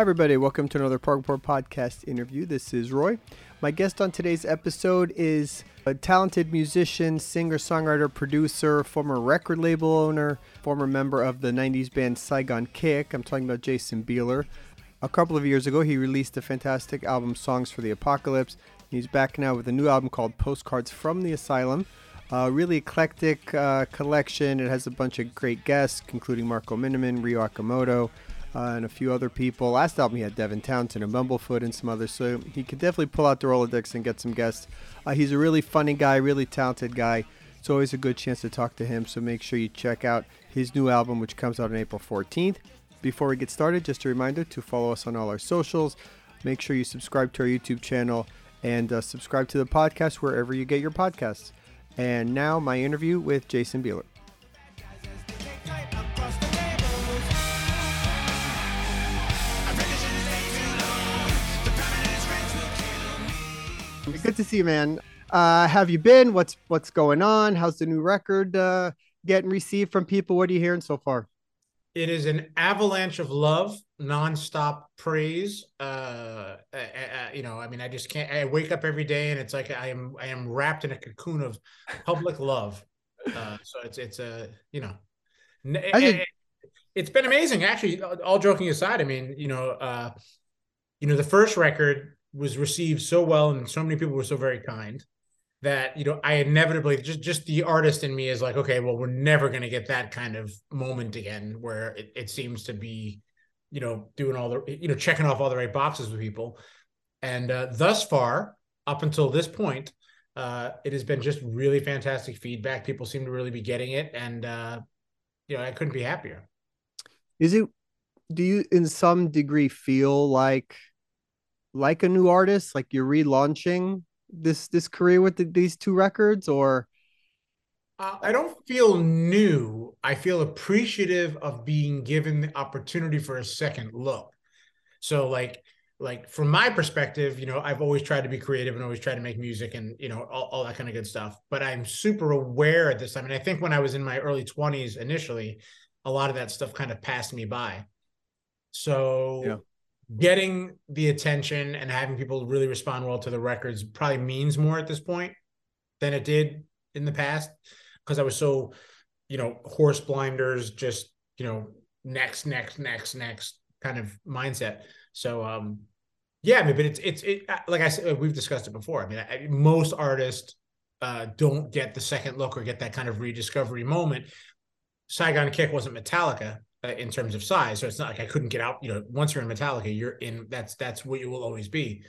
Hi, everybody. Welcome to another Prog Report podcast interview. This is Roy. My guest on today's episode is a talented musician, singer, songwriter, producer, former record label owner, former member of the 90s band Saigon Kick. I'm talking about Jason Bieler. A couple of years ago, he released a fantastic album, Songs for the Apocalypse. He's back now with a new album called Postcards from the Asylum. A really eclectic uh, collection. It has a bunch of great guests, including Marco Minnemann, Rio Okamoto, uh, and a few other people. Last album he had Devin Townsend and Bumblefoot and some others, so he could definitely pull out the Rolodex and get some guests. Uh, he's a really funny guy, really talented guy. It's always a good chance to talk to him, so make sure you check out his new album, which comes out on April 14th. Before we get started, just a reminder to follow us on all our socials. Make sure you subscribe to our YouTube channel and uh, subscribe to the podcast wherever you get your podcasts. And now, my interview with Jason Bieler. Good to see you, man. Uh, have you been? What's what's going on? How's the new record uh, getting received from people? What are you hearing so far? It is an avalanche of love, nonstop praise. Uh, you know, I mean, I just can't. I wake up every day and it's like I am I am wrapped in a cocoon of public love. Uh, so it's it's a you know, it, has been amazing. Actually, all joking aside, I mean, you know, uh, you know, the first record was received so well and so many people were so very kind that you know I inevitably just just the artist in me is like okay well we're never going to get that kind of moment again where it, it seems to be you know doing all the you know checking off all the right boxes with people. And uh, thus far up until this point uh, it has been just really fantastic feedback. People seem to really be getting it and uh, you know I couldn't be happier. Is it do you in some degree feel like like a new artist like you're relaunching this this career with the, these two records or? Uh, i don't feel new. I feel appreciative of being given the opportunity for a second look. So like like from my perspective you know i've always tried to be creative and always tried to make music and you know all, all that kind of good stuff. But i'm super aware at this time. And i think when i was in my early 20s initially a lot of that stuff kind of passed me by. So yeah getting the attention and having people really respond well to the records probably means more at this point than it did in the past because I was so, you know, horse blinders, just, you know, next, next, next, next kind of mindset. So, um, yeah, I mean, but it's, it's, it, uh, like I said, we've discussed it before. I mean, I, most artists uh, don't get the second look or get that kind of rediscovery moment. Saigon Kick wasn't Metallica, in terms of size. So it's not like I couldn't get out. You know, once you're in Metallica, you're in. That's that's what you will always be.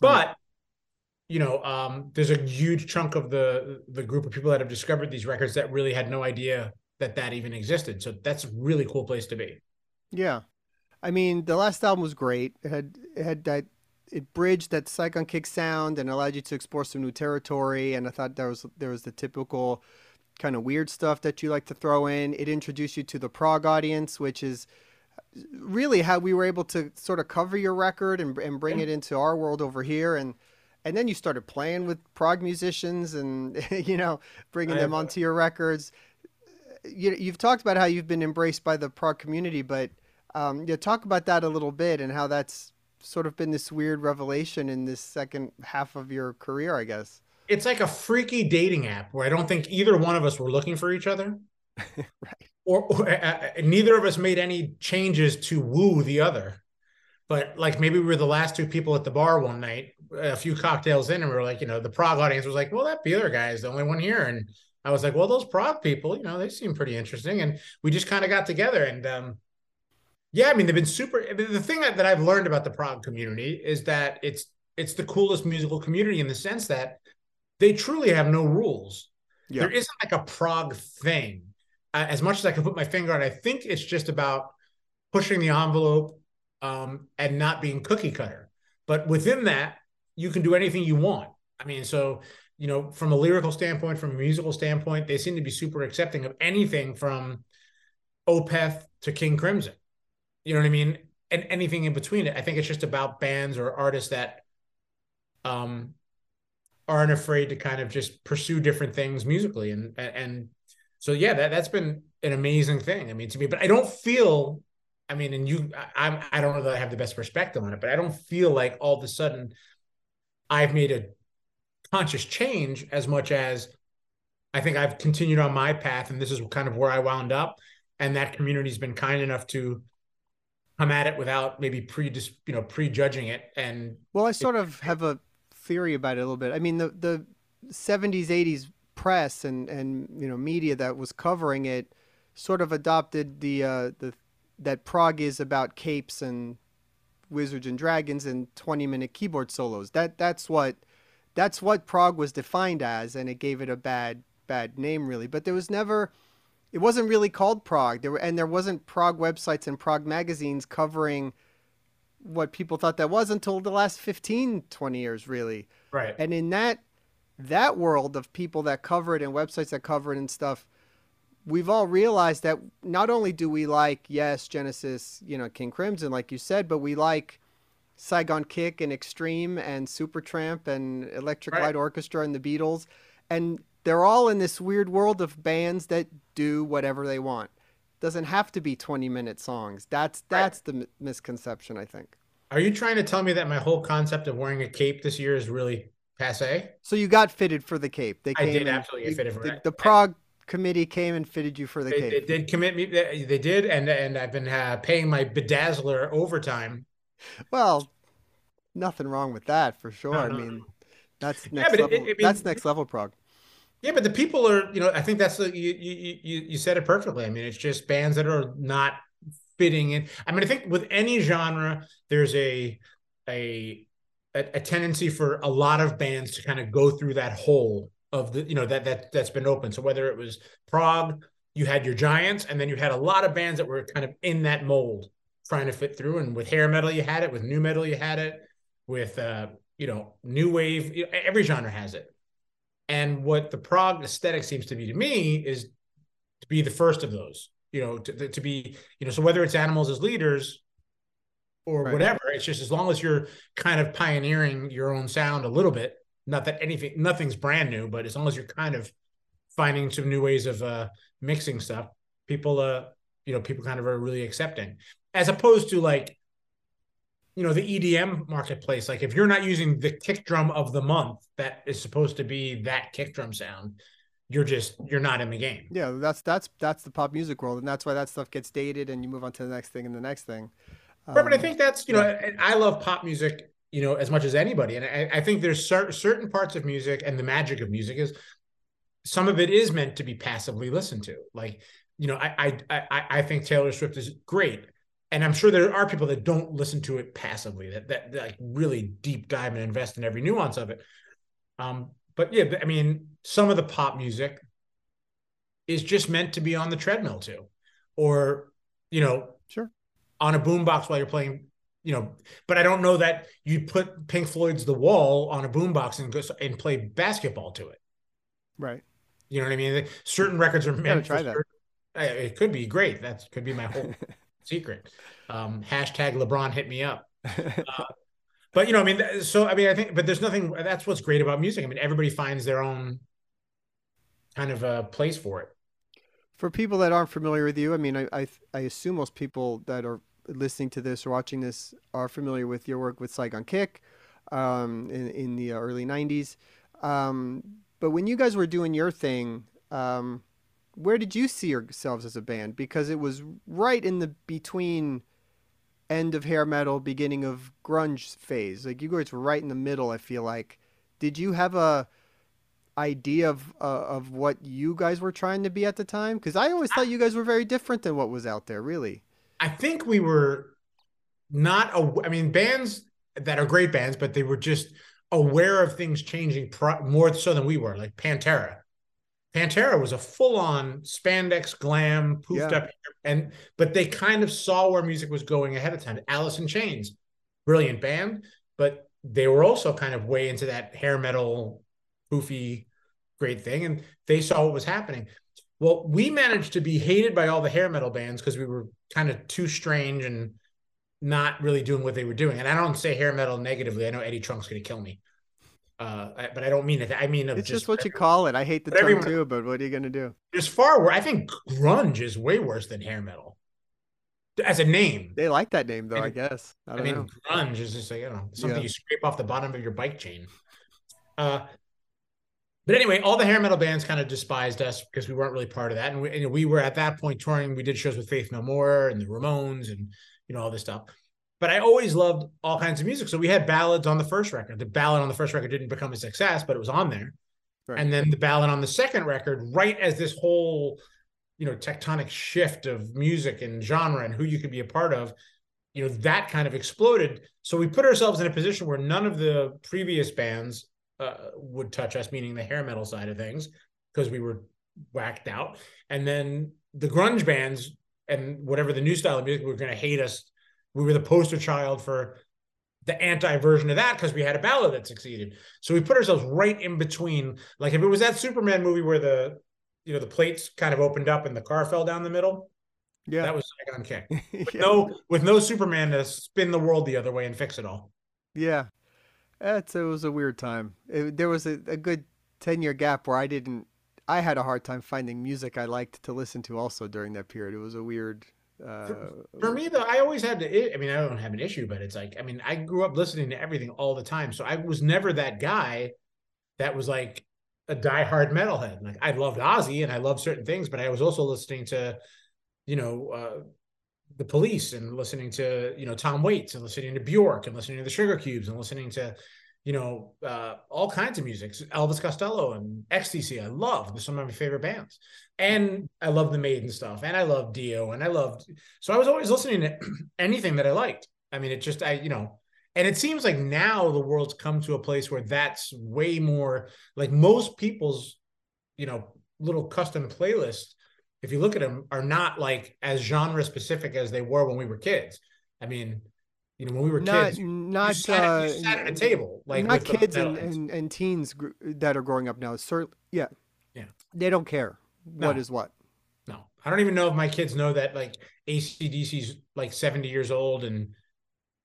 But right. you know, um, there's a huge chunk of the the group of people that have discovered these records that really had no idea that that even existed. So that's a really cool place to be. Yeah, I mean, the last album was great. It had it had that it bridged that Saigon Kick sound and allowed you to explore some new territory. And I thought there was there was the typical kind of weird stuff that you like to throw in. It introduced you to the prog audience, which is uh, really how we were able to sort of cover your record and, and bring yeah. it into our world over here. And and then you started playing with prog musicians and you know bringing them uh, onto your records. Uh, you, you've talked about how you've been embraced by the prog community, but um, you talk about that a little bit and how that's sort of been this weird revelation in this second half of your career, I guess it's like a freaky dating app where I don't think either one of us were looking for each other. right. Or, or uh, uh, neither of us made any changes to woo the other. But like maybe we were the last two people at the bar one night, a few cocktails in, and we were like, you know, the prog audience was like, well, that Bieler guy is the only one here. And I was like, well, those prog people, you know, they seem pretty interesting. And we just kind of got together. And um, yeah, I mean, they've been super. I mean, the thing that, that I've learned about the prog community is that it's it's the coolest musical community in the sense that they truly have no rules. Yeah. There isn't like a prog thing. As much as I can put my finger on, I think it's just about pushing the envelope um, and not being cookie cutter. But within that, you can do anything you want. I mean, so you know, from a lyrical standpoint, from a musical standpoint, they seem to be super accepting of anything from Opeth to King Crimson. You know what I mean? And anything in between it. I think it's just about bands or artists that um aren't afraid to kind of just pursue different things musically and and so yeah that that's been an amazing thing i mean to me but i don't feel I mean, and you, I, I'm, I don't know that I have the best perspective on it, but I don't feel like all of a sudden I've made a conscious change as much as I think I've continued on my path, and this is kind of where I wound up. And that community's been kind enough to come at it without maybe pre you know prejudging it. And well, I sort of have a theory about it a little bit. I mean, the the 70s, 80s press and and you know media that was covering it sort of adopted the uh, the that prog is about capes and wizards and dragons and 20 minute keyboard solos. That that's what that's what prog was defined as, and it gave it a bad bad name really. But there was never it wasn't really called prog. There were, and there wasn't prog websites and prog magazines covering what people thought that was until the last 15 20 years really. Right. And in that that world of people that cover it and websites that cover it and stuff we've all realized that not only do we like yes genesis you know king crimson like you said but we like saigon kick and extreme and supertramp and electric right. light orchestra and the beatles. And they're all in this weird world of bands that do whatever they want doesn't have to be 20 minute songs. That's that's right. the m- misconception i think. Are you trying to tell me that my whole concept of wearing a cape this year is really passe? So you got fitted for the cape. They came i did absolutely get fitted for the, it the prog committee came and fitted you for the they, cape. they did commit me they did and and i've been uh, paying my bedazzler overtime. Well nothing wrong with that for sure. No, no, i mean that's next yeah, level it, it, I mean, that's next level prog yeah, but the people are, you know, I think that's the you you you you said it perfectly. I mean, it's just bands that are not fitting in. I mean, I think with any genre, there's a a a, tendency for a lot of bands to kind of go through that hole of the, you know, that that that's been open. So whether it was prog, you had your giants, and then you had a lot of bands that were kind of in that mold, trying to fit through. And with hair metal, you had it. With new metal, you had it. With uh, you know, new wave, every genre has it. And what the prog aesthetic seems to be to me is to be the first of those, you know, to, to be, you know, so whether it's animals as leaders or right. whatever, it's just as long as you're kind of pioneering your own sound a little bit, not that anything, nothing's brand new, but as long as you're kind of finding some new ways of uh, mixing stuff, people, uh, you know, people kind of are really accepting as opposed to like, you know the EDM marketplace. Like if you're not using the kick drum of the month that is supposed to be that kick drum sound, you're just you're not in the game. Yeah, that's that's that's the pop music world, and that's why that stuff gets dated, and you move on to the next thing and the next thing. Um, right, but I um, think that's you know yeah. I love pop music you know as much as anybody, and I, I think there's cer- certain parts of music and the magic of music is some of it is meant to be passively listened to. Like you know I I I, I think Taylor Swift is great and I'm sure there are people that don't listen to it passively, that, that, that like really deep dive and invest in every nuance of it. Um, but yeah, I mean, some of the pop music is just meant to be on the treadmill too, or you know, sure, on a boombox while you're playing. You know, but I don't know that you put Pink Floyd's "The Wall" on a boombox and go and play basketball to it. Right. You know what I mean? Certain records are meant. Try that. Certain, it could be great. That could be my whole secret. Um, hashtag LeBron hit me up. Uh, but you know, I mean, so I mean, I think, but there's nothing. That's what's great about music. I mean, everybody finds their own kind of a place for it. For people that aren't familiar with you, I mean, I I, I assume most people that are listening to this or watching this are familiar with your work with Saigon Kick um, in in the early '90s. Um, but when you guys were doing your thing, um, where did you see yourselves as a band? Because it was right in the between end of hair metal, beginning of grunge phase. Like you guys were right in the middle. I feel like. Did you have a idea of uh, of what you guys were trying to be at the time? Because I always thought you guys were very different than what was out there. Really. I think we were not. A, I mean, bands that are great bands, but they were just aware of things changing pro- more so than we were. Like Pantera Pantera was a full-on spandex glam, poofed yeah. up, and but they kind of saw where music was going ahead of time. Alice in Chains, brilliant band, but they were also kind of way into that hair metal, poofy, great thing, and they saw what was happening. Well, we managed to be hated by all the hair metal bands because we were kind of too strange and not really doing what they were doing. And I don't say hair metal negatively. I know Eddie Trunk's going to kill me. Uh, but I don't mean it. I mean it's just, just what you call it. I hate the term everyone, too, but what are you gonna do? It's far worse. I think grunge is way worse than hair metal. as a name. They like that name though, And- I guess. I, I, mean, know. grunge is just like you know something Yeah. you scrape off the bottom of your bike chain. Uh, but anyway, all the hair metal bands kind of despised us because we weren't really part of that, and we, and we were at that point touring. We did shows with Faith No More and the Ramones and you know all this stuff. But I always loved all kinds of music, so we had ballads on the first record. The ballad on the first record didn't become a success, but it was on there. Right. And then the ballad on the second record, right as this whole you know tectonic shift of music and genre and who you could be a part of you know that kind of exploded so we put ourselves in a position where none of the previous bands uh, would touch us meaning the hair metal side of things because we were whacked out and then the grunge bands and whatever the new style of music were going to hate us we were the poster child for the anti version of that because we had a ballad that succeeded so we put ourselves right in between like if it was that superman movie where the you know the plates kind of opened up and the car fell down the middle Yeah. that was Saigon Kick. With yeah. no with no Superman to spin the world the other way and fix it all. Yeah. That's it was a weird time. It, there was a, a good 10 year gap where I didn't I had a hard time finding music I liked to listen to also during that period. It was a weird uh For me though, I always had to I mean, I don't have an issue, but it's like, I mean, I grew up listening to everything all the time. So I was never that guy that was like a diehard metalhead. Like I loved Ozzy and I loved certain things, but I was also listening to, you know, uh the police and listening to, you know, Tom Waits and listening to Bjork and listening to the Sugar Cubes and listening to you know, uh, all kinds of music. Elvis Costello and XTC. I love. They're some of my favorite bands. And I love the Maiden stuff. And I love Dio. And I loved. So I was always listening to anything that I liked. I mean, it just, I, you know, and it seems like now the world's come to a place where that's way more like most people's, you know, little custom playlists, if you look at them, are not like as genre specific as they were when we were kids. I mean, you know, when we were not kids, you not sat, uh, you sat at a table like not the kids and, and, and teens gr- that are growing up now. Cer- yeah. Yeah. They don't care what No. is what. No, I don't even know if my kids know that like ACDC's like 70 years old and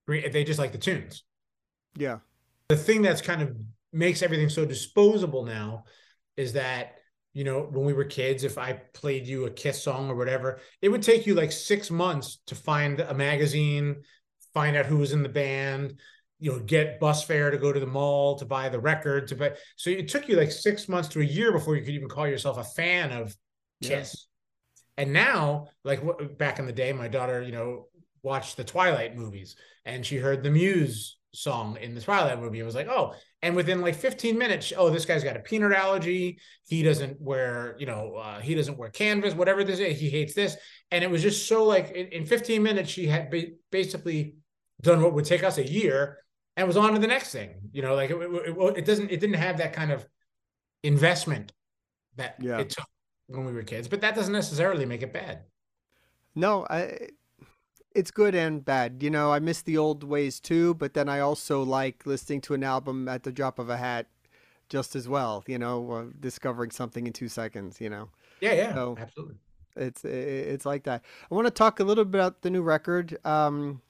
they just like the tunes. Yeah. The thing that's kind of makes everything so disposable now is that, you know, when we were kids, if I played you a Kiss song or whatever, it would take you like six months to find a magazine, find out who was in the band, you know, get bus fare to go to the mall to buy the record to buy. So it took you like six months to a year before you could even call yourself a fan of Yeah. And now, like back in the day, my daughter, you know, watched the Twilight movies and she heard the Muse song in the Twilight movie and was like, oh, and within like 15 minutes, oh, this guy's got a peanut allergy. He doesn't wear, you know, uh, he doesn't wear canvas, whatever this is. He hates this. And it was just so like in, in 15 minutes, she had ba- basically done what would take us a year and was on to the next thing. You know, like it, it, it, doesn't, it didn't have that kind of investment that Yeah. it took when we were kids, but that doesn't necessarily make it bad. No, I it's good and bad. You know, I miss the old ways too, but then I also like listening to an album at the drop of a hat just as well, you know, uh, discovering something in 2 seconds, you know. Yeah, yeah, So- absolutely. It's it's like that. I want to talk a little bit about the new record, um,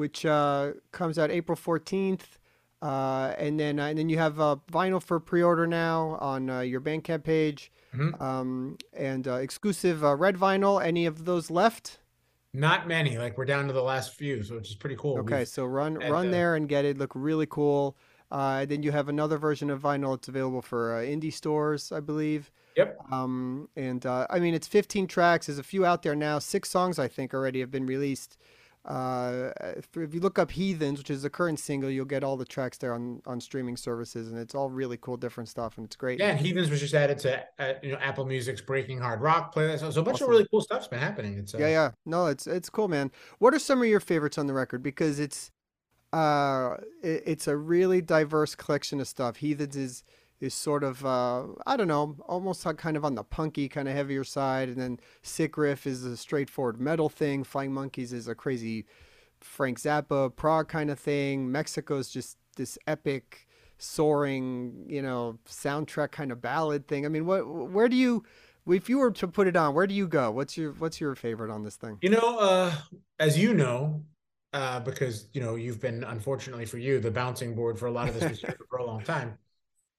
which uh, comes out April fourteenth, uh, and then and then you have uh, vinyl for pre-order now on uh, your Bandcamp page, Mhm. um, and uh, exclusive uh, red vinyl. Any of those left? Not many. Like we're down to the last few, so which is pretty cool. Okay, We've- so run run uh, there and get it. Look really cool. Uh, then you have another version of vinyl. It's available for uh, indie stores, I believe. Yep. Um, and uh, I mean, it's 15 tracks. There's a few out there now. Six songs, I think, already have been released. Uh, if, you look up Heathens, which is the current single, you'll get all the tracks there on, on streaming services, and it's all really cool, different stuff, and it's great. Yeah, Heathens was just added to uh, you know Apple Music's Breaking Hard Rock playlist. So, so a bunch Awesome. of really cool stuff's been happening. It's uh, yeah, yeah. No, it's it's cool, man. What are some of your favorites on the record? Because it's uh, it, it's a really diverse collection of stuff. Heathens is is sort of uh, I don't know, almost kind of on the punky, kind of heavier side, and then Sick Riff is a straightforward metal thing. Flying Monkeys is a crazy Frank Zappa prog kind of thing. Mexico's just this epic, soaring, you know, soundtrack kind of ballad thing. I mean, what where do you if you were to put it on, where do you go? What's your what's your favorite on this thing? You know, uh, as you know, uh, because you know you've been unfortunately for you the bouncing board for a lot of this for a long time.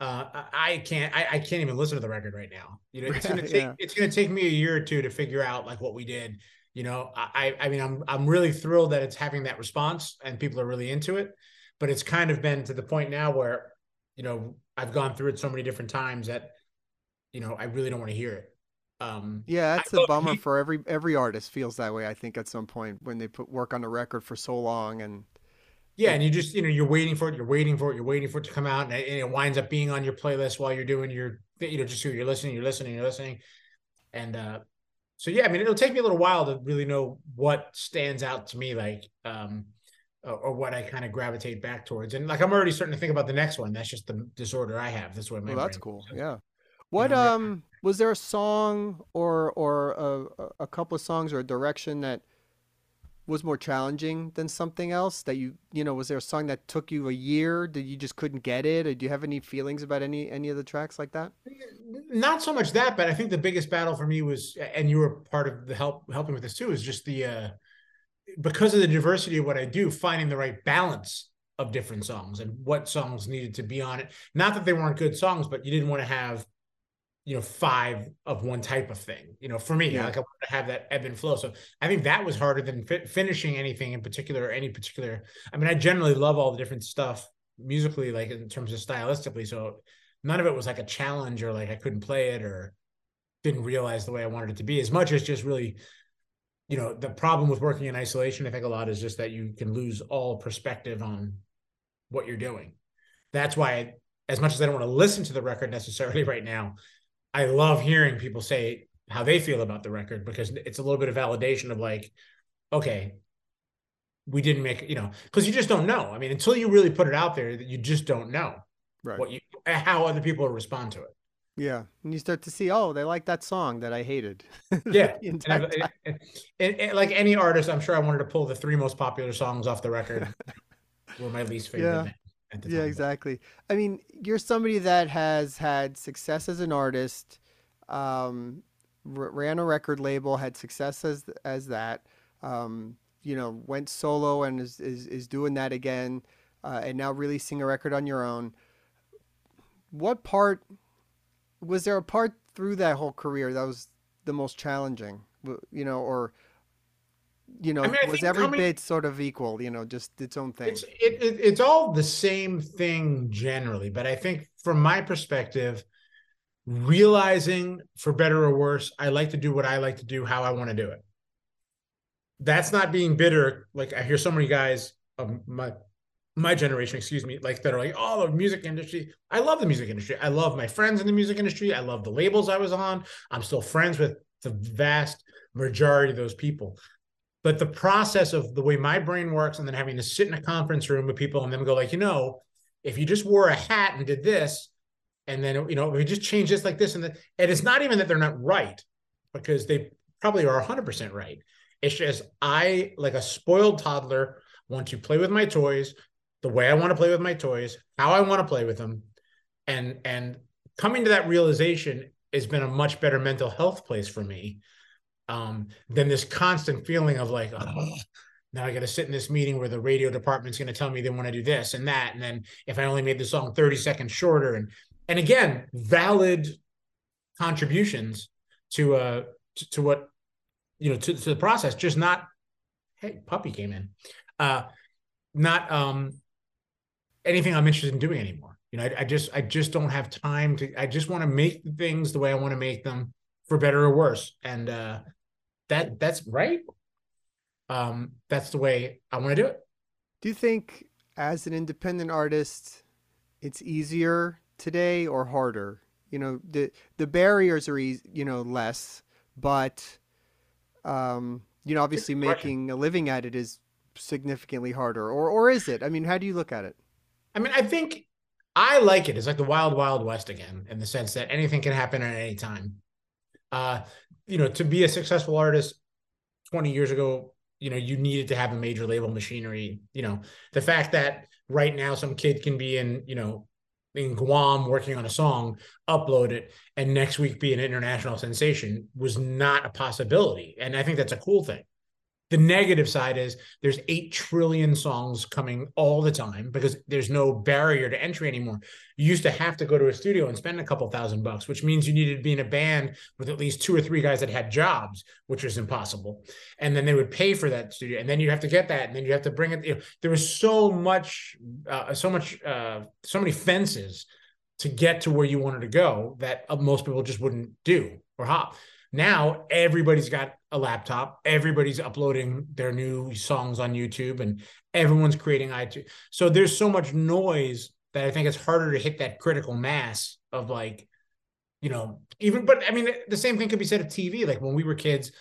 Uh, I I can't I, I can't even listen to the record right now. You know, it's gonna take Yeah. it's gonna take me a year or two to figure out like what we did You know, I I mean I'm I'm really thrilled that it's having that response and people are really into it, but it's kind of been to the point now where, you know, I've gone through it so many different times that, you know, I really don't want to hear it. Um, yeah, that's a bummer for every every artist feels that way. I think at some point when they put work on the record for so long and yeah, and you just you know you're waiting for it, you're waiting for it, you're waiting for it to come out, and it, and it winds up being on your playlist while you're doing your you know just you're listening, you're listening, you're listening, and uh, so yeah, I mean it'll take me a little while to really know what stands out to me, like um, or, or what I kind of gravitate back towards, and like I'm already starting to think about the next one. That's just the disorder I have. That's what my well, that's cool. Yeah. What um was there a song or or a, a couple of songs or a direction that was more challenging than something else that you you know was there a song that took you a year that you just couldn't get it? Or do you have any feelings about any any of the tracks like that? Not so much that but i think the biggest battle for me was and you were part of the help helping with this too is just the uh because of the diversity of what i do finding the right balance of different songs and what songs needed to be on it. Not that they weren't good songs but you didn't want to have you know, five of one type of thing. You know, for me, yeah. like I want to have that ebb and flow. So I think that was harder than fi- finishing anything in particular, or any particular. I mean, I generally love all the different stuff musically, like in terms of stylistically. So none of it was like a challenge or like I couldn't play it or didn't realize the way I wanted it to be. As much as just really, you know, the problem with working in isolation, I think a lot is just that you can lose all perspective on what you're doing. That's why, I, as much as I don't want to listen to the record necessarily right now, I love hearing people say how they feel about the record because it's a little bit of validation of like, okay, we didn't make you know, because you just don't know. I mean, until you really put it out there, that you just don't know right. what you how other people respond to it. Yeah, and you start to see, oh, they like that song that I hated. yeah, and, and, and, like any artist, I'm sure I wanted to pull the three most popular songs off the record. were my least favorite. Yeah yeah, exactly. I mean, you're somebody that has had success as an artist, um, r- ran a record label, had success as as that. Um, you know, went solo and is is, is doing that again, uh, and now releasing a record on your own. What part was there a part through that whole career that was the most challenging? You know, or you know, I mean, was every coming, bit sort of equal, you know, just its own thing? It's, it, it, it's all the same thing generally, but I think from my perspective, realizing for better or worse, I like to do what I like to do, how I want to do it. That's not being bitter. Like I hear so many guys of my my generation, excuse me, like that are like, oh, the music industry. I love the music industry. I love my friends in the music industry. I love the labels I was on. I'm still friends with the vast majority of those people but the process of the way my brain works and then having to sit in a conference room with people and then go like you know if you just wore a hat and did this and then you know we just change this like this and that and it's not even that they're not right because they probably are 100% right. It's just i like a spoiled toddler want to play with my toys the way i want to play with my toys how i want to play with them. And and coming to that realization has been a much better mental health place for me um, than this constant feeling of like, oh, now I got to sit in this meeting where the radio department's going to tell me they want to do this and that, and then if I only made the song thirty seconds shorter, and and again, valid contributions to uh to, to what you know to, to the process, just not hey puppy came in, uh, not um anything I'm interested in doing anymore. You know, I, I just I just don't have time to. I just want to make things the way I want to make them, for better or worse. And uh, that that's right. Um, that's the way I want to do it. Do you think, as an independent artist, it's easier today or harder? You know, the the barriers are easy, you know less, but um, you know, obviously making a living at it is significantly harder, or or is it? I mean, how do you look at it? I mean, I think I like it. It's like the wild, wild west again, in the sense that anything can happen at any time. Uh, you know, to be a successful artist 20 years ago, you know, you needed to have a major label machinery. You know, the fact that right now some kid can be in, you know, in Guam working on a song, upload it, and next week be an international sensation was not a possibility. And I think that's a cool thing. The negative side is there's 8 trillion songs coming all the time because there's no barrier to entry anymore. You used to have to go to a studio and spend a couple thousand bucks, which means you needed to be in a band with at least two or three guys that had jobs, which was impossible. And then they would pay for that studio, and then you'd have to get that, and then you have to bring it. You know, there was so much, uh, so much, uh, so many fences to get to where you wanted to go that uh, most people just wouldn't do or hop. Now everybody's got a laptop, everybody's uploading their new songs on YouTube, and everyone's creating iTunes. So there's so much noise that I think it's harder to hit that critical mass of like, you know, even. But I mean, the same thing could be said of TV. Like when we were kids,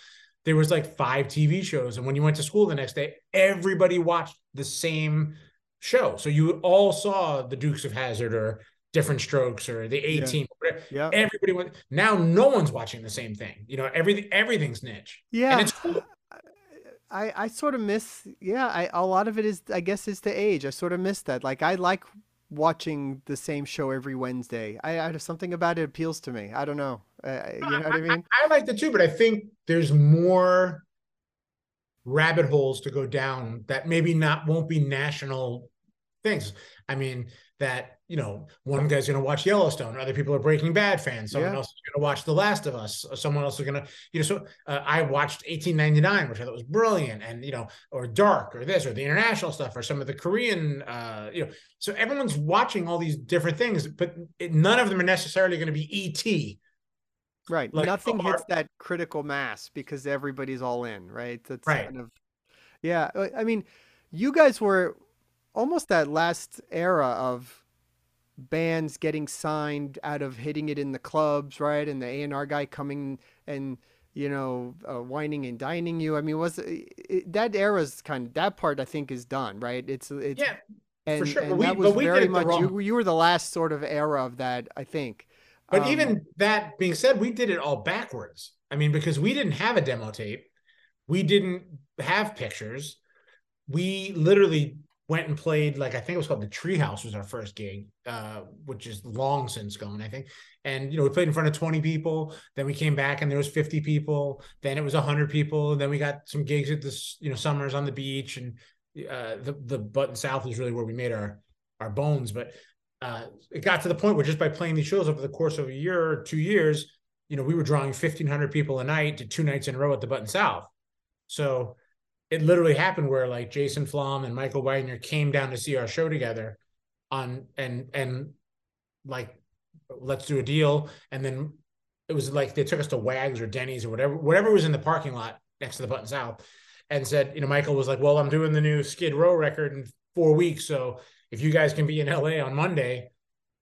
there was like five TV shows, and when you went to school the next day, everybody watched the same show. So you all saw the Dukes of Hazzard or different strokes or the 18 yeah. yeah. everybody went now no one's watching the same thing. You know everything everything's niche. Yeah. and it's cool. I, I sort of miss yeah I a lot of it is I guess is the age. I sort of miss that. Like I like watching the same show every Wednesday. I, I something about it appeals to me. I don't know. Uh, you know what I mean? I, I like the two, but I think there's more rabbit holes to go down that maybe not won't be national things. I mean that you know one guy's going to watch Yellowstone, other people are Breaking Bad fans, someone yeah. else is going to watch The Last of Us, someone else is going to you know. So uh, I watched 1899, which I thought was brilliant, and you know, or Dark, or this, or the international stuff, or some of the Korean, uh, you know. So everyone's watching all these different things, but it, none of them are necessarily going to be ET. Right. Like, Nothing hits that critical mass because everybody's all in, right? That's right. kind of yeah. I mean, you guys were almost that last era of bands getting signed out of hitting it in the clubs, right? And the A and R guy coming and you know uh, wining and dining you. I mean, was it, that era's kind of that part? I think is done, right? It's it's yeah. And, for sure. and we, that was very much you, you were the last sort of era of that, I think. But um, even that being said, we did it all backwards. I mean, because we didn't have a demo tape, we didn't have pictures. We literally went and played like I think it was called the Treehouse was our first gig, uh, which is long since gone, I think. And you know, we played in front of 20 people. Then we came back and there was 50 people. Then it was 100 people. Then we got some gigs at this, you know, summers on the beach, and uh, the the Button South is really where we made our our bones. But uh, it got to the point where just by playing these shows over the course of a year or two years, you know, we were drawing 1,500 people a night to two nights in a row at the Button South. So it literally happened where like Jason Flom and Michael Wagner came down to see our show together on and and like let's do a deal. And then it was like they took us to Wags or Denny's or whatever whatever was in the parking lot next to the Button South and said you know Michael was like well I'm doing the new Skid Row record in 4 weeks. So if you guys can be in LA on Monday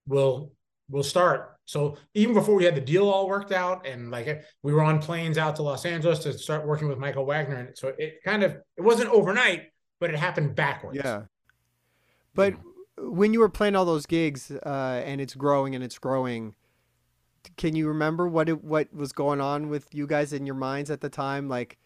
we'll we'll start so even before we had the deal all worked out, and like we were on planes out to Los Angeles to start working with Michael Wagner, and so it kind of it wasn't overnight, but it happened backwards. Yeah. But when you were playing all those gigs, uh, and it's growing and it's growing, can you remember what it what was going on with you guys in your minds at the time? Like,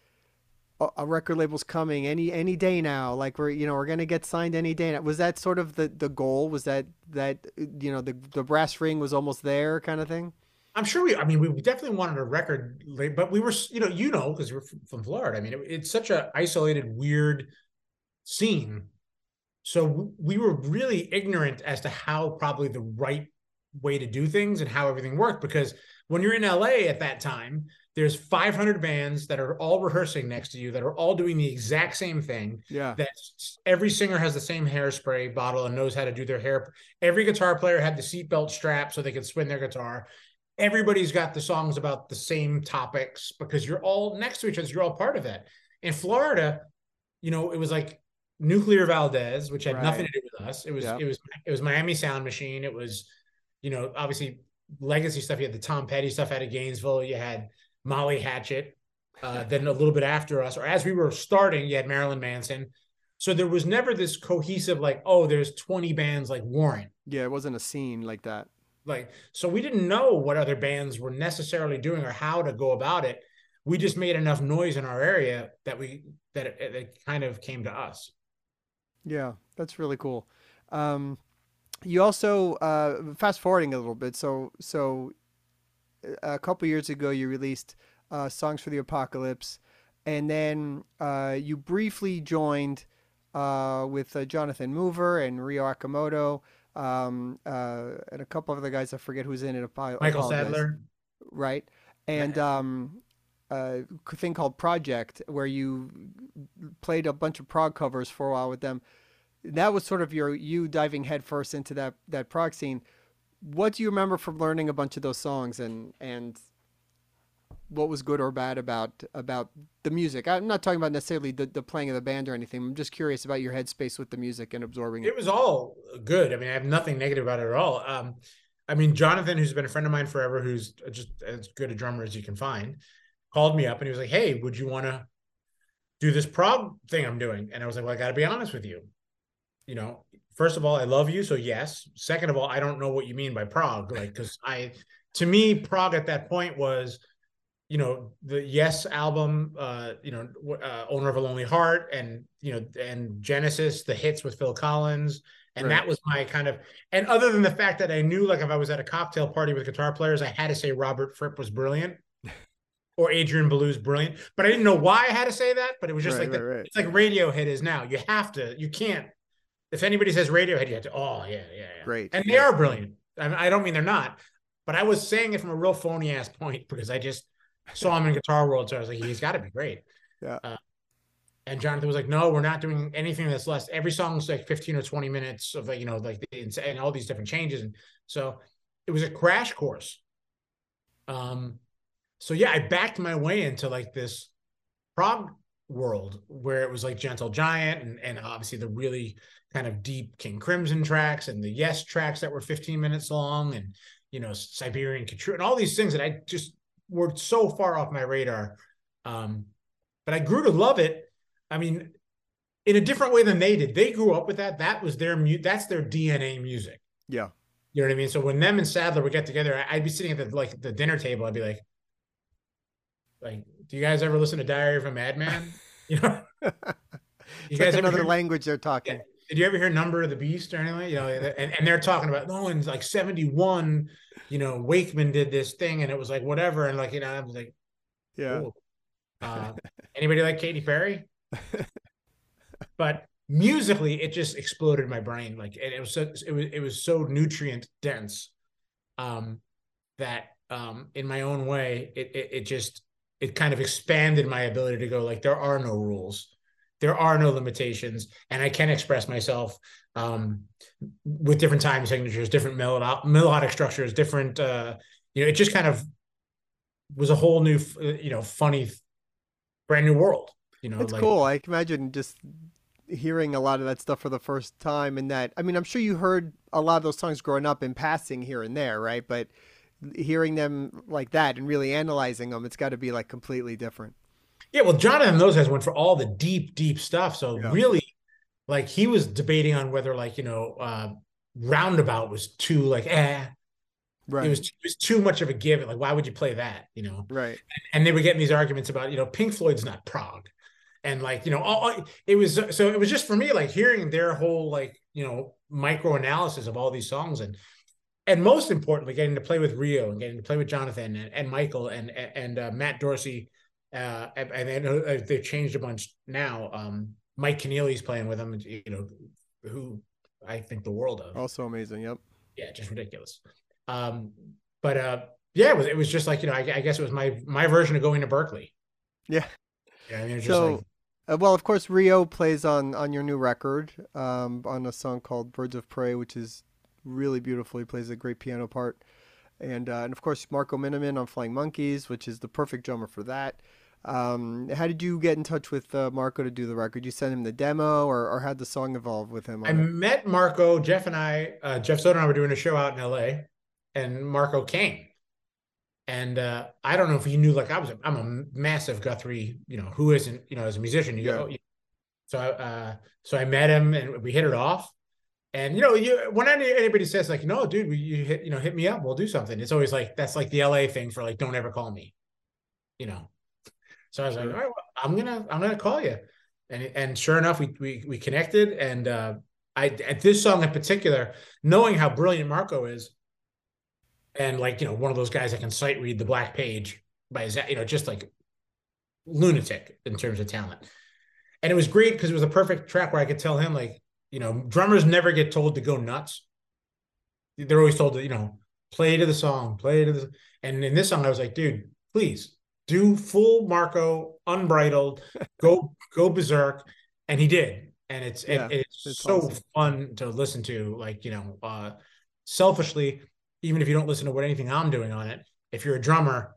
a record label's coming any any day now like we're you know we're gonna get signed any day now. was that sort of the the goal? Was that that you know the the brass ring was almost there kind of thing? I'm sure we i mean we definitely wanted a record but we were you know you know because we're from florida. I mean it, it's such a isolated weird scene. So we were really ignorant as to how probably the right way to do things and how everything worked because when you're in la at that time there's 500 bands that are all rehearsing next to you that are all doing the exact same thing. Yeah. That every singer has the same hairspray bottle and knows how to do their hair. Every guitar player had the seatbelt strap so they could spin their guitar. Everybody's got the songs about the same topics because you're all next to each other. You're all part of that. In Florida, you know, it was like Nuclear Valdez, which had right. nothing to do with us. It was it was it was Miami Sound Machine. It was, you know, obviously legacy stuff. You had the Tom Petty stuff out of Gainesville. You had Molly Hatchet. Uh, then a little bit after us, or as we were starting, you had Marilyn Manson. So there was never this cohesive, like, oh, there's 20 bands like Warrant. Yeah, it wasn't a scene like that. Like, so we didn't know what other bands were necessarily doing or how to go about it. We just made enough noise in our area that we that it, it kind of came to us. Yeah, that's really cool. Um, you also uh, fast forwarding a little bit. So so a couple years ago, you released uh, "Songs for the Apocalypse," and then uh, you briefly joined uh, with uh, Jonathan Mover and Rio Okamoto um, uh, and a couple of other guys. I forget who's in it. Michael apologize. Sadler. right? And um, a thing called Project, where you played a bunch of prog covers for a while with them. That was sort of your you diving headfirst into that that prog scene. What do you remember from learning a bunch of those songs, and and what was good or bad about about the music? I'm not talking about necessarily the, the playing of the band or anything. I'm just curious about your headspace with the music and absorbing it. It was all good. I mean, I have nothing negative about it at all. Um, I mean, Jonathan, who's been a friend of mine forever, who's just as good a drummer as you can find, called me up and he was like, "Hey, would you want to do this prog thing I'm doing?" And I was like, "Well, I got to be honest with you. You know, first of all, I love you, so yes. Second of all, I don't know what you mean by prog, like because I, to me, prog at that point was." you know the yes album uh you know uh, owner of a lonely heart and you know and genesis the hits with phil collins and Right. that was my kind of and other than the fact that i knew like if i was at a cocktail party with guitar players i had to say robert fripp was brilliant or adrian belew's brilliant but i didn't know why i had to say that but it was just Right, like right, right. it's like radiohead is now you have to you can't if anybody says radiohead you have to oh yeah yeah, yeah. Great. and they are brilliant I, mean, I don't mean they're not but i was saying it from a real phony ass point because i just saw him in guitar world so i was like he's got to be great Yeah. uh, and jonathan was like no we're not doing anything that's less every song's like 15 or 20 minutes of like you know like the, and all these different changes and so it was a crash course um so yeah i backed my way into like this prog world where it was like gentle giant and, and obviously the really kind of deep king crimson tracks and the yes tracks that were 15 minutes long and you know siberian Khatru- and all these things that i just were so far off my radar um but i grew to love it i mean in a different way than they did they grew up with that that was their mu- that's their dna music Yeah. you know what I mean? So when them and Sadler would get together, I'd be sitting at the like the dinner table. I'd be like, like, do you guys ever listen to Diary of a Madman? You know, It's you like guys ever another hear, language they're talking. did you ever hear Number of the Beast or anything? You know, and, and they're talking about no, in like seventy one, you know, Wakeman did this thing, and it was like whatever, and like you know, I was like, Yeah. Cool. Uh, anybody like Katy Perry? but musically, it just exploded my brain. Like and it was so it was it was so nutrient dense, um, that um, in my own way, it, it it just it kind of expanded my ability to go like there are no rules, there are no limitations, and I can express myself um, with different time signatures, different melodic melodic structures, different. Uh, you know, it just kind of was a whole new, uh, you know, funny, brand new world. You know, It's like, cool. I can imagine just hearing a lot of that stuff for the first time and that I mean I'm sure you heard a lot of those songs growing up in passing here and there, right? But hearing them like that and really analyzing them, it's got to be like completely different. Yeah, well, Jonathan those guys went for all the deep, deep stuff. So Yeah. really, like he was debating on whether like you know, uh, roundabout was too like eh, Right. it was it was too much of a give. Like why would you play that? You know, right. and they were getting these arguments about you know Pink Floyd's not prog, and like you know all, all- it was so it was just for me like hearing their whole like you know micro analysis of all these songs and and most importantly getting to play with Rio and getting to play with Jonathan and, and Michael and and uh, Matt Dorsey uh, and, and uh, they've changed a bunch now. Um, Mike Keneally's playing with them, you know, who I think the world of Also amazing. Yep. yeah, just ridiculous. Um, but uh, yeah, it was it was just like you know, I, I guess it was my my version of going to Berklee. Yeah. Yeah, I mean, it was just So, like, uh, well, of course, Rio plays on on your new record, um, on a song called "Birds of Prey," which is really beautiful. He plays a great piano part, and uh, and of course Marco Minnemann on Flying Monkeys, which is the perfect drummer for that. Um, how did you get in touch with uh, Marco to do the record? You send him the demo, or or had the song evolve with him? I it? met Marco, Jeff, and I. Uh, Jeff Soto and I were doing a show out in L.A. and Marco came, and uh, I don't know if he knew. Like I was, a, I'm a massive Guthrie. You know, who isn't? You know, as a musician, you Yeah. go. So, uh, so I met him and we hit it off. And you know, you when any, anybody says like, "No, dude, you hit, you know, hit me up, we'll do something." It's always like that's like the LA thing for like, "Don't ever call me," you know. So I was like, "All right, well, I'm gonna, I'm gonna call you," and and sure enough, we we we connected. And uh, I at this song in particular, knowing how brilliant Marco is, and like you know, one of those guys that can sight read the black page by his, you know, just like lunatic in terms of talent. And it was great because it was a perfect track where I could tell him, like, you know, drummers never get told to go nuts. They're always told to, you know, play to the song, play to the. And in this song, I was like, dude, please do full Marco, unbridled, go go berserk, and he did. And it's yeah, it's, it's so awesome. fun to listen to. Like you know, uh, selfishly, even if you don't listen to what anything I'm doing on it, if you're a drummer,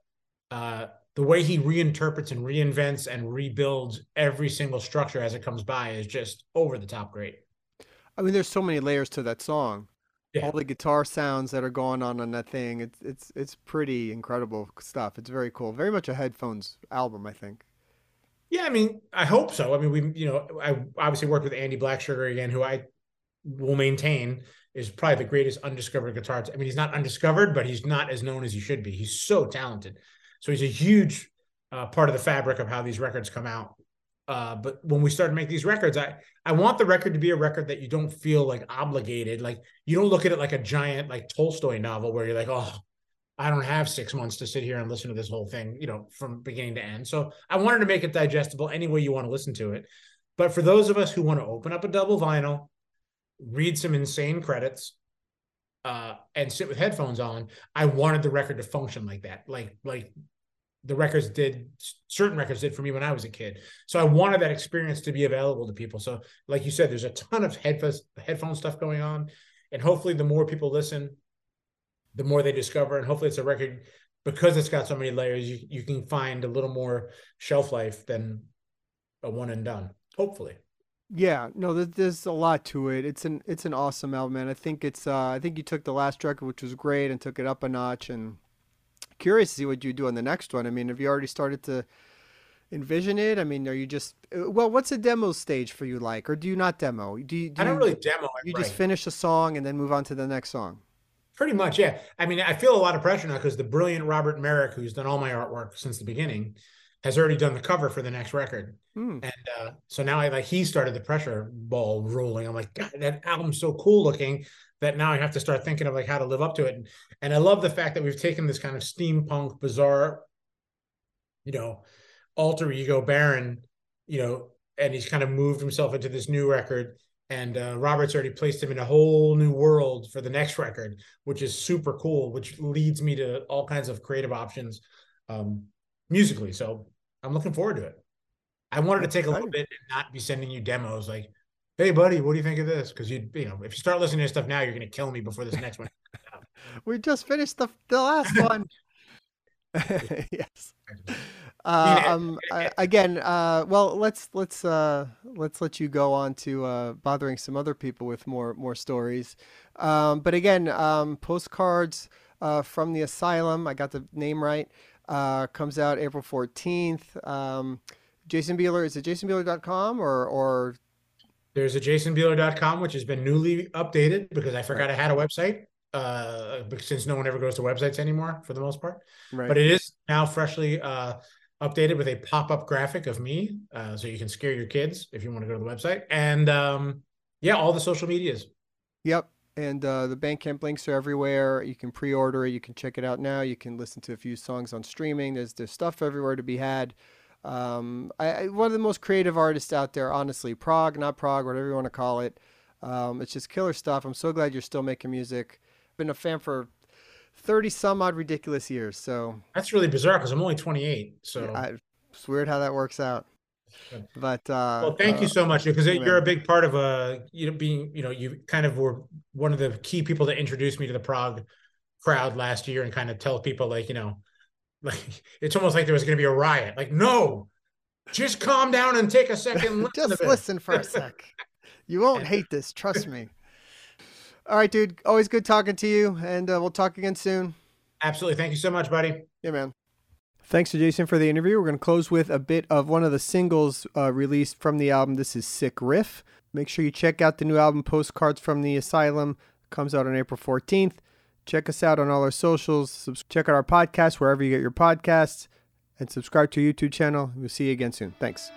uh, the way he reinterprets and reinvents and rebuilds every single structure as it comes by is just over the top great. I mean, there's so many layers to that song. Yeah. All the guitar sounds that are going on on that thing, it's it's it's pretty incredible stuff. It's very cool. Very much a headphones album, I think. Yeah, I mean, I hope so. I mean, we, you know, I obviously worked with Andy Blacksugar again, who I will maintain is probably the greatest undiscovered guitarist. I mean, he's not undiscovered, but he's not as known as he should be. He's so talented. So he's a huge uh, part of the fabric of how these records come out. Uh, but when we start to make these records, I I want the record to be a record that you don't feel like obligated. Like you don't look at it like a giant like Tolstoy novel where you're like, oh, I don't have six months to sit here and listen to this whole thing, you know, from beginning to end. So I wanted to make it digestible any way you want to listen to it. But for those of us who want to open up a double vinyl, read some insane credits, uh, and sit with headphones on, I wanted the record to function like that. Like like the records did certain records did for me when I was a kid. So I wanted that experience to be available to people. So like you said, there's a ton of headphones headphone stuff going on. And hopefully the more people listen, the more they discover. And hopefully it's a record because it's got so many layers, you, you can find a little more shelf life than a one and done. Hopefully. Yeah, no, there's a lot to it. It's an it's an awesome album, man. I think it's uh, I think you took the last record, which was great, and took it up a notch, and curious to see what you do on the next one. I mean, have you already started to envision it? I mean, are you just uh, well? What's a demo stage for you like, or do you not demo? Do you? Do I don't you, really demo. You just finish a song and then move on to the next song. Pretty much, yeah. I mean, I feel a lot of pressure now because the brilliant Robert Merrick, who's done all my artwork since the beginning, has already done the cover for the next record. Hmm. And uh, so now I like he started the pressure ball rolling. I'm like, God, that album's so cool looking that now I have to start thinking of like how to live up to it. And, and I love the fact that we've taken this kind of steampunk, bizarre, you know, alter ego Baron, you know, and he's kind of moved himself into this new record. And uh, Robert's already placed him in a whole new world for the next record, which is super cool, which leads me to all kinds of creative options um, musically. So I'm looking forward to it. I wanted to take a little bit and not be sending you demos like, hey buddy, what do you think of this? Because you'd you know, if you start listening to stuff now, you're gonna kill me before this next one. we just finished the the last one. yes. Uh, um, again, uh, well, let's let's uh, let's let you go on to uh, bothering some other people with more more stories. Um, but again, um, postcards uh, from the asylum. I got the name right. Uh, comes out April fourteenth. Um, Jason Bieler is it jasonbieler.com or or there's a jasonbieler.com, which has been newly updated because I forgot I had a website. Uh, since no one ever goes to websites anymore for the most part. Right. But it is now freshly uh, updated with a pop-up graphic of me, uh, so you can scare your kids if you want to go to the website. And um, yeah, all the social medias. Yep. And uh, the Bandcamp links are everywhere. You can pre-order it. You can check it out now. You can listen to a few songs on streaming. There's there's stuff everywhere to be had. Um, I, I, one of the most creative artists out there, honestly. Prog, not Prog, whatever you want to call it. Um, it's just killer stuff. I'm so glad you're still making music. I've been a fan for 30 some odd ridiculous years. So that's really bizarre because I'm only 28. So yeah, I, it's weird how that works out. But uh, well, thank uh, you so much because you're a big part of a uh, you know being you know you kind of were one of the key people that introduced me to the prog crowd last year and kind of tell people like you know like it's almost like there was going to be a riot. Like, no, just calm down and take a second. Listen just listen for a sec. You won't hate this. Trust me. All right, dude. Always good talking to you, and uh, we'll talk again soon. Absolutely. Thank you so much, buddy. Yeah, man. Thanks to Jason for the interview. We're going to close with a bit of one of the singles uh, released from the album. This is Sick Riff. Make sure you check out the new album, Postcards from the Asylum. comes out on April 14th. Check us out on all our socials. Check out our podcast wherever you get your podcasts and subscribe to our YouTube channel. We'll see you again soon. Thanks.